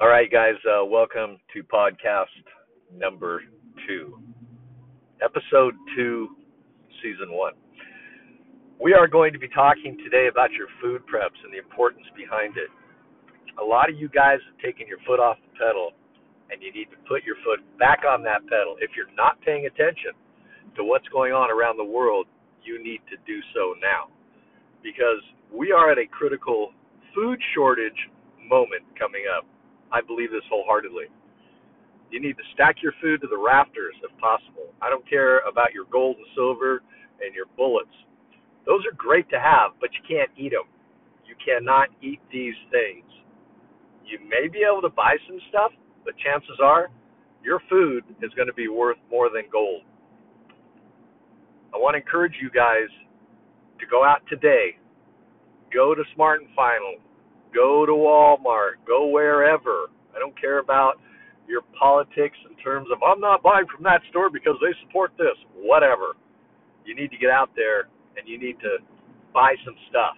All right, guys, uh, welcome to podcast number two, episode two, season one. We are going to be talking today about your food preps and the importance behind it. A lot of you guys have taken your foot off the pedal, and you need to put your foot back on that pedal. If you're not paying attention to what's going on around the world, you need to do so now because we are at a critical food shortage moment coming up. I believe this wholeheartedly. You need to stack your food to the rafters if possible. I don't care about your gold and silver and your bullets. Those are great to have, but you can't eat them. You cannot eat these things. You may be able to buy some stuff, but chances are your food is going to be worth more than gold. I want to encourage you guys to go out today, go to Smart and Final, go to Walmart, go wherever. I don't care about your politics in terms of I'm not buying from that store because they support this. Whatever. You need to get out there and you need to buy some stuff.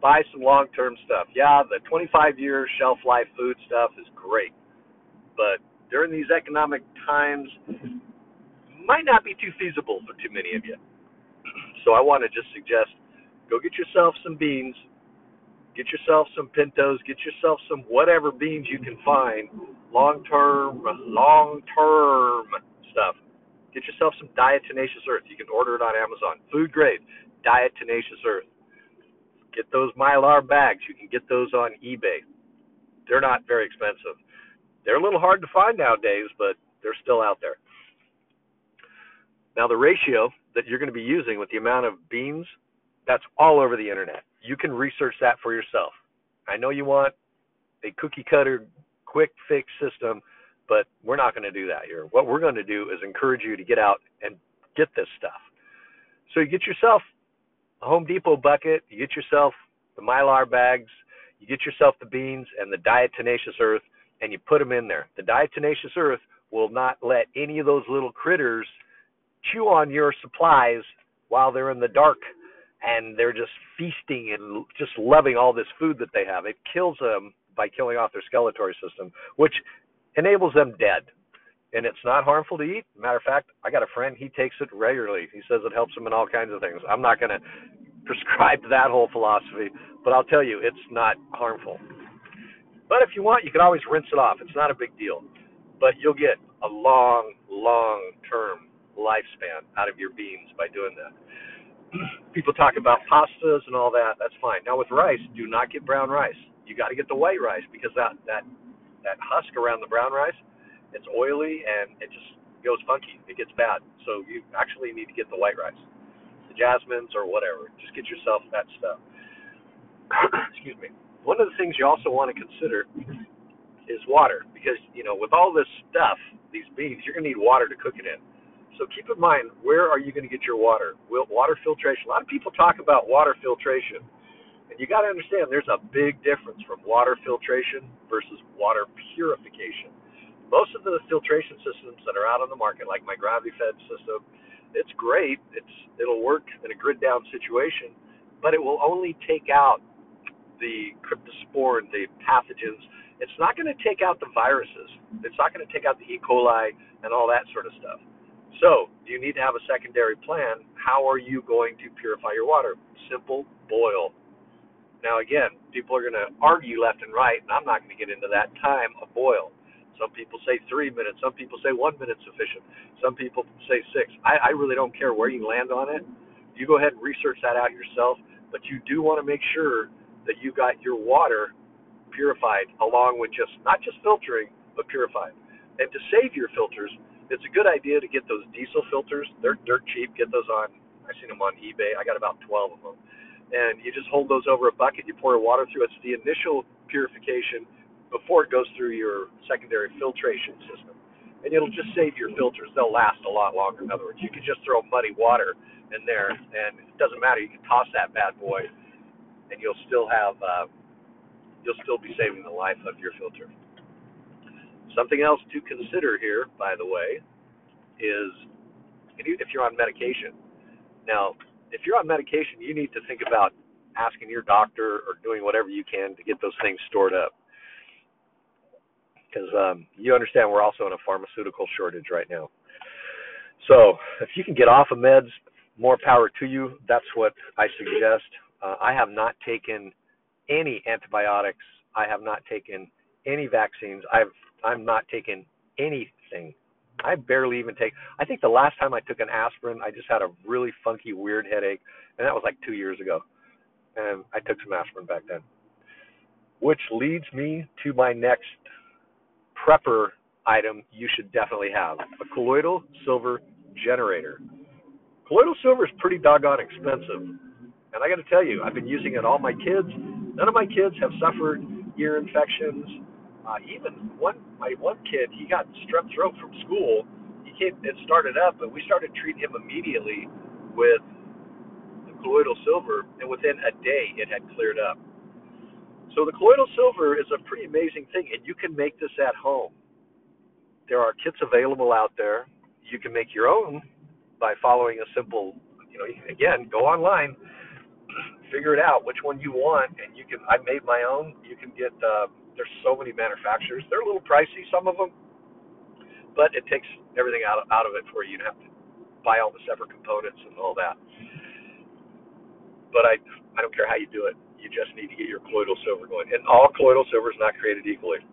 Buy some long term stuff. Yeah, the 25 year shelf life food stuff is great. But during these economic times, might not be too feasible for too many of you. So I want to just suggest go get yourself some beans, get yourself some pintos, get yourself some whatever beans you can find, long term, long term stuff. Get yourself some diatomaceous earth. You can order it on Amazon. Food grade, diatomaceous earth. Get those mylar bags. You can get those on eBay. They're not very expensive. They're a little hard to find nowadays, but they're still out there. Now, the ratio that you're going to be using with the amount of beans, that's all over the internet. You can research that for yourself. I know you want a cookie cutter, quick fix system, but we're not going to do that here. What we're going to do is encourage you to get out and get this stuff. So you get yourself a Home Depot bucket, you get yourself the mylar bags, you get yourself the beans and the diatomaceous earth, and you put them in there. The diatomaceous earth will not let any of those little critters chew on your supplies while they're in the dark and they're just feasting and just loving all this food that they have. It kills them by killing off their skeletal system, which enables them dead. And it's not harmful to eat. Matter of fact, I got a friend, he takes it regularly. He says it helps him in all kinds of things. I'm not going to prescribe that whole philosophy, but I'll tell you, it's not harmful. But if you want, you can always rinse it off. It's not a big deal. But you'll get a long, long term lifespan out of your beans by doing that. People talk about pastas and all that. That's fine. Now with rice, do not get brown rice. You got to get the white rice because that that that husk around the brown rice, it's oily and it just goes funky. It gets bad. So you actually need to get the white rice, the jasmines or whatever. Just get yourself that stuff. Excuse me. One of the things you also want to consider is water because you know with all this stuff, these beans, you're gonna need water to cook it in. So keep in mind, where are you going to get your water? Water filtration. A lot of people talk about water filtration, and you got to understand there's a big difference from water filtration versus water purification. Most of the filtration systems that are out on the market, like my gravity fed system, it's great. It's it'll work in a grid down situation, but it will only take out the cryptospore the pathogens. It's not going to take out the viruses. It's not going to take out the E. coli and all that sort of stuff. So, you need to have a secondary plan. How are you going to purify your water? Simple, boil. Now, again, people are going to argue left and right, and I'm not going to get into that time of boil. Some people say three minutes. Some people say one minute sufficient. Some people say six. I, I really don't care where you land on it. You go ahead and research that out yourself, but you do want to make sure that you got your water purified along with just not just filtering, but purified. And to save your filters, it's a good idea to get those diesel filters. They're dirt cheap. Get those on. I've seen them on eBay. I got about 12 of them. And you just hold those over a bucket. You pour water through. It's the initial purification before it goes through your secondary filtration system. And it'll just save your filters. They'll last a lot longer. In other words, you can just throw muddy water in there, and it doesn't matter. You can toss that bad boy, and you'll still have uh, you'll still be saving the life of your filter. Something else to consider here, by the way, is if you're on medication. Now, if you're on medication, you need to think about asking your doctor or doing whatever you can to get those things stored up. because um, you understand we're also in a pharmaceutical shortage right now. So if you can get off of meds, more power to you. That's what I suggest. Uh, I have not taken any antibiotics. I have not taken any vaccines. I've I'm not taking anything. I barely even take. I think the last time I took an aspirin, I just had a really funky, weird headache, and that was like two years ago. And I took some aspirin back then. Which leads me to my next prepper item you should definitely have a colloidal silver generator. Colloidal silver is pretty doggone expensive. And I got to tell you, I've been using it all my kids. None of my kids have suffered ear infections. Uh, even one, my one kid, he got strep throat from school. He came, it started up, and we started treating him immediately with the colloidal silver, and within a day, it had cleared up. So the colloidal silver is a pretty amazing thing, and you can make this at home. There are kits available out there. You can make your own by following a simple, you know, again, go online, figure it out which one you want, and you can. I made my own. You can get. Uh, there's so many manufacturers. They're a little pricey, some of them, but it takes everything out of, out of it for you. You don't have to buy all the separate components and all that. But I, I don't care how you do it. You just need to get your colloidal silver going. And all colloidal silver is not created equally.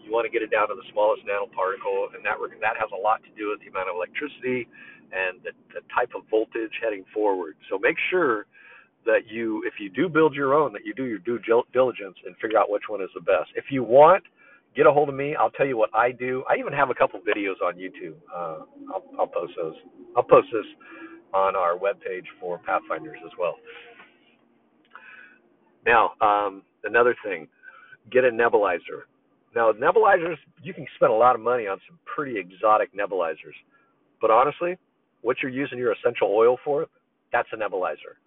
You want to get it down to the smallest nanoparticle, and that that has a lot to do with the amount of electricity and the, the type of voltage heading forward. So make sure that you, if you do build your own, that you do your due diligence and figure out which one is the best. If you want, get a hold of me. I'll tell you what I do. I even have a couple videos on YouTube. Uh, I'll, I'll post those. I'll post this on our webpage for Pathfinders as well. Now, um, another thing, get a nebulizer. Now, nebulizers, you can spend a lot of money on some pretty exotic nebulizers. But honestly, what you're using your essential oil for, that's a nebulizer.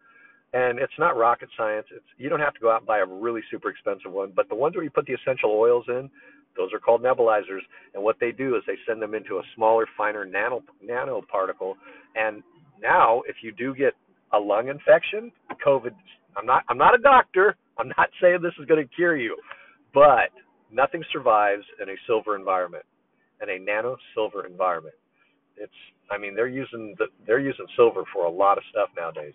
And it's not rocket science. It's you don't have to go out and buy a really super expensive one, but the ones where you put the essential oils in, those are called nebulizers. And what they do is they send them into a smaller, finer nano nanoparticle. And now, if you do get a lung infection, COVID, I'm not I'm not a doctor. I'm not saying this is going to cure you, but nothing survives in a silver environment, in a nano silver environment. It's I mean they're using the, they're using silver for a lot of stuff nowadays.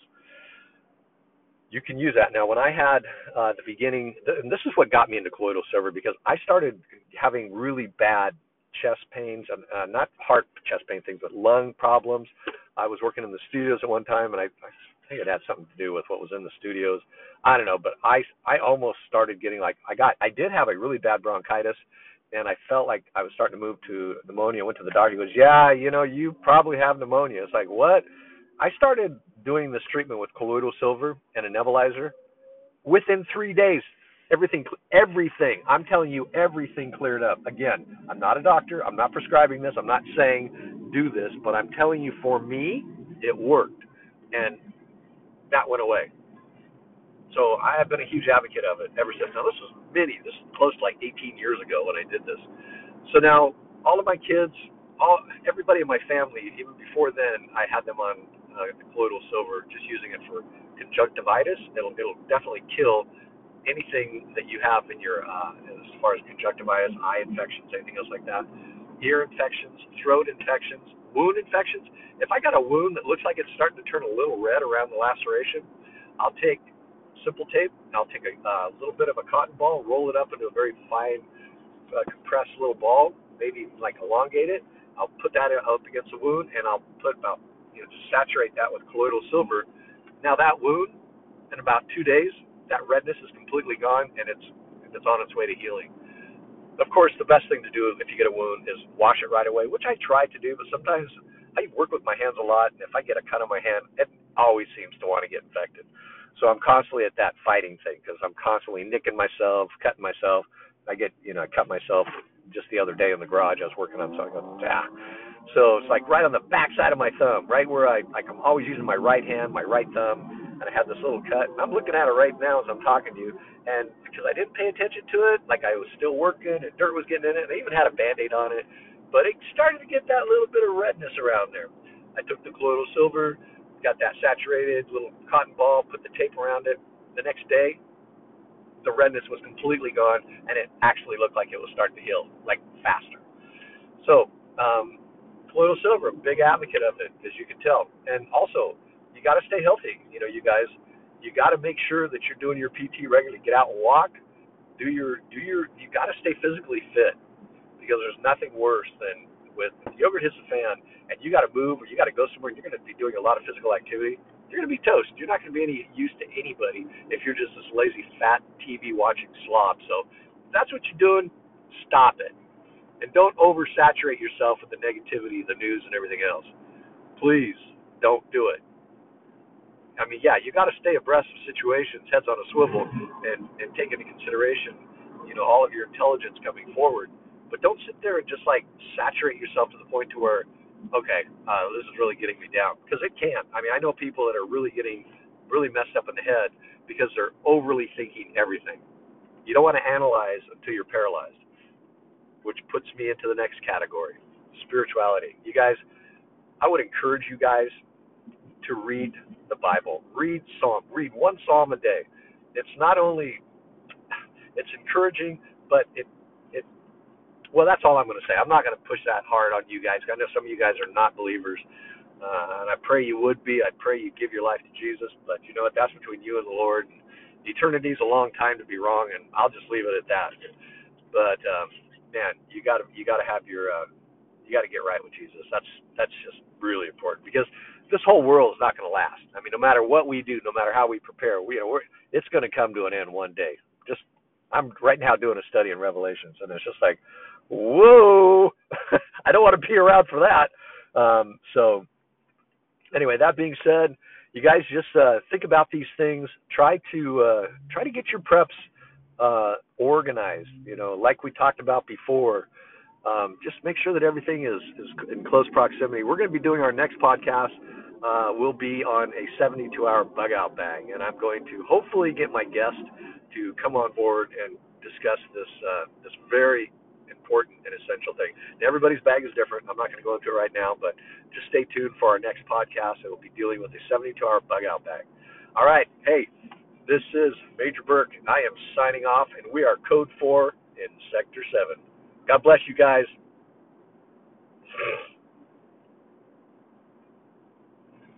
You can use that now. When I had uh, the beginning, and this is what got me into colloidal silver because I started having really bad chest pains, uh, not heart chest pain things, but lung problems. I was working in the studios at one time, and I, I think it had something to do with what was in the studios. I don't know, but I I almost started getting like I got I did have a really bad bronchitis and I felt like I was starting to move to pneumonia. I went to the doctor. He goes, "Yeah, you know, you probably have pneumonia." It's like, "What?" I started doing this treatment with colloidal silver and a nebulizer. Within 3 days, everything everything, I'm telling you everything cleared up. Again, I'm not a doctor. I'm not prescribing this. I'm not saying do this, but I'm telling you for me, it worked. And that went away. So I have been a huge advocate of it ever since. Now this was many, this is close to like 18 years ago when I did this. So now all of my kids, all everybody in my family, even before then, I had them on uh, colloidal silver, just using it for conjunctivitis. It'll it'll definitely kill anything that you have in your uh, as far as conjunctivitis, eye infections, anything else like that, ear infections, throat infections, wound infections. If I got a wound that looks like it's starting to turn a little red around the laceration, I'll take simple tape. I'll take a uh, little bit of a cotton ball, roll it up into a very fine, uh, compressed little ball, maybe like elongate it. I'll put that up against the wound, and I'll put about, you know, just saturate that with colloidal silver. Now that wound, in about two days, that redness is completely gone, and it's it's on its way to healing. Of course, the best thing to do if you get a wound is wash it right away, which I try to do, but sometimes I work with my hands a lot, and if I get a cut on my hand, it always seems to want to get infected. So I'm constantly at that fighting thing because I'm constantly nicking myself, cutting myself. I get, you know, I cut myself just the other day in the garage. I was working on something. I go, ah. So it's like right on the back side of my thumb, right where I, like I'm always using my right hand, my right thumb, and I have this little cut. And I'm looking at it right now as I'm talking to you, and because I didn't pay attention to it, like I was still working, and dirt was getting in it. And I even had a band-aid on it, but it started to get that little bit of redness around there. I took the colloidal silver, got that saturated little cotton ball, put the tape around it. The next day, the redness was completely gone, and it actually looked like it was starting to heal, like faster. So, um, colloidal silver, big advocate of it, as you can tell. And also, you got to stay healthy. You know, you guys, you got to make sure that you're doing your PT regularly. Get out and walk. Do your, do your. You got to stay physically fit because there's nothing worse than with yogurt hits the fan and you got to move or you got to go somewhere and you're going to be doing a lot of physical activity. You're going to be toast. You're not going to be any use to anybody if you're just this lazy, fat TV watching slob. So if that's what you're doing, stop it. And don't oversaturate yourself with the negativity, the news, and everything else. Please don't do it. I mean, yeah, you got to stay abreast of situations, heads on a swivel, and, and take into consideration, you know, all of your intelligence coming forward. But don't sit there and just like saturate yourself to the point to where, okay, uh, this is really getting me down because it can. I mean, I know people that are really getting really messed up in the head because they're overly thinking everything. You don't want to analyze until you're paralyzed which puts me into the next category spirituality. You guys, I would encourage you guys to read the Bible. Read Psalm. Read one Psalm a day. It's not only it's encouraging, but it it well, that's all I'm going to say. I'm not going to push that hard on you guys. I know some of you guys are not believers, uh, and I pray you would be. I pray you give your life to Jesus. But you know what? That's between you and the Lord. Eternity is a long time to be wrong, and I'll just leave it at that. But um, man, you got to you got to have your uh, you got to get right with Jesus. That's that's just really important because this whole world is not going to last. I mean, no matter what we do, no matter how we prepare, we you know we're, it's going to come to an end one day. Just I'm right now doing a study in Revelations, and it's just like, whoa, I don't want to be around for that. Um, so anyway, that being said, you guys just uh, think about these things. Try to uh, try to get your preps uh, organized. You know, like we talked about before. Um, just make sure that everything is, is in close proximity. We're going to be doing our next podcast. Uh, will be on a 72 hour bug out bag, and I'm going to hopefully get my guest to come on board and discuss this uh, this very important and essential thing. Now, everybody's bag is different. I'm not going to go into it right now, but just stay tuned for our next podcast. It will be dealing with a 72 hour bug out bag. All right. Hey, this is Major Burke. I am signing off, and we are Code 4 in Sector 7. God bless you guys.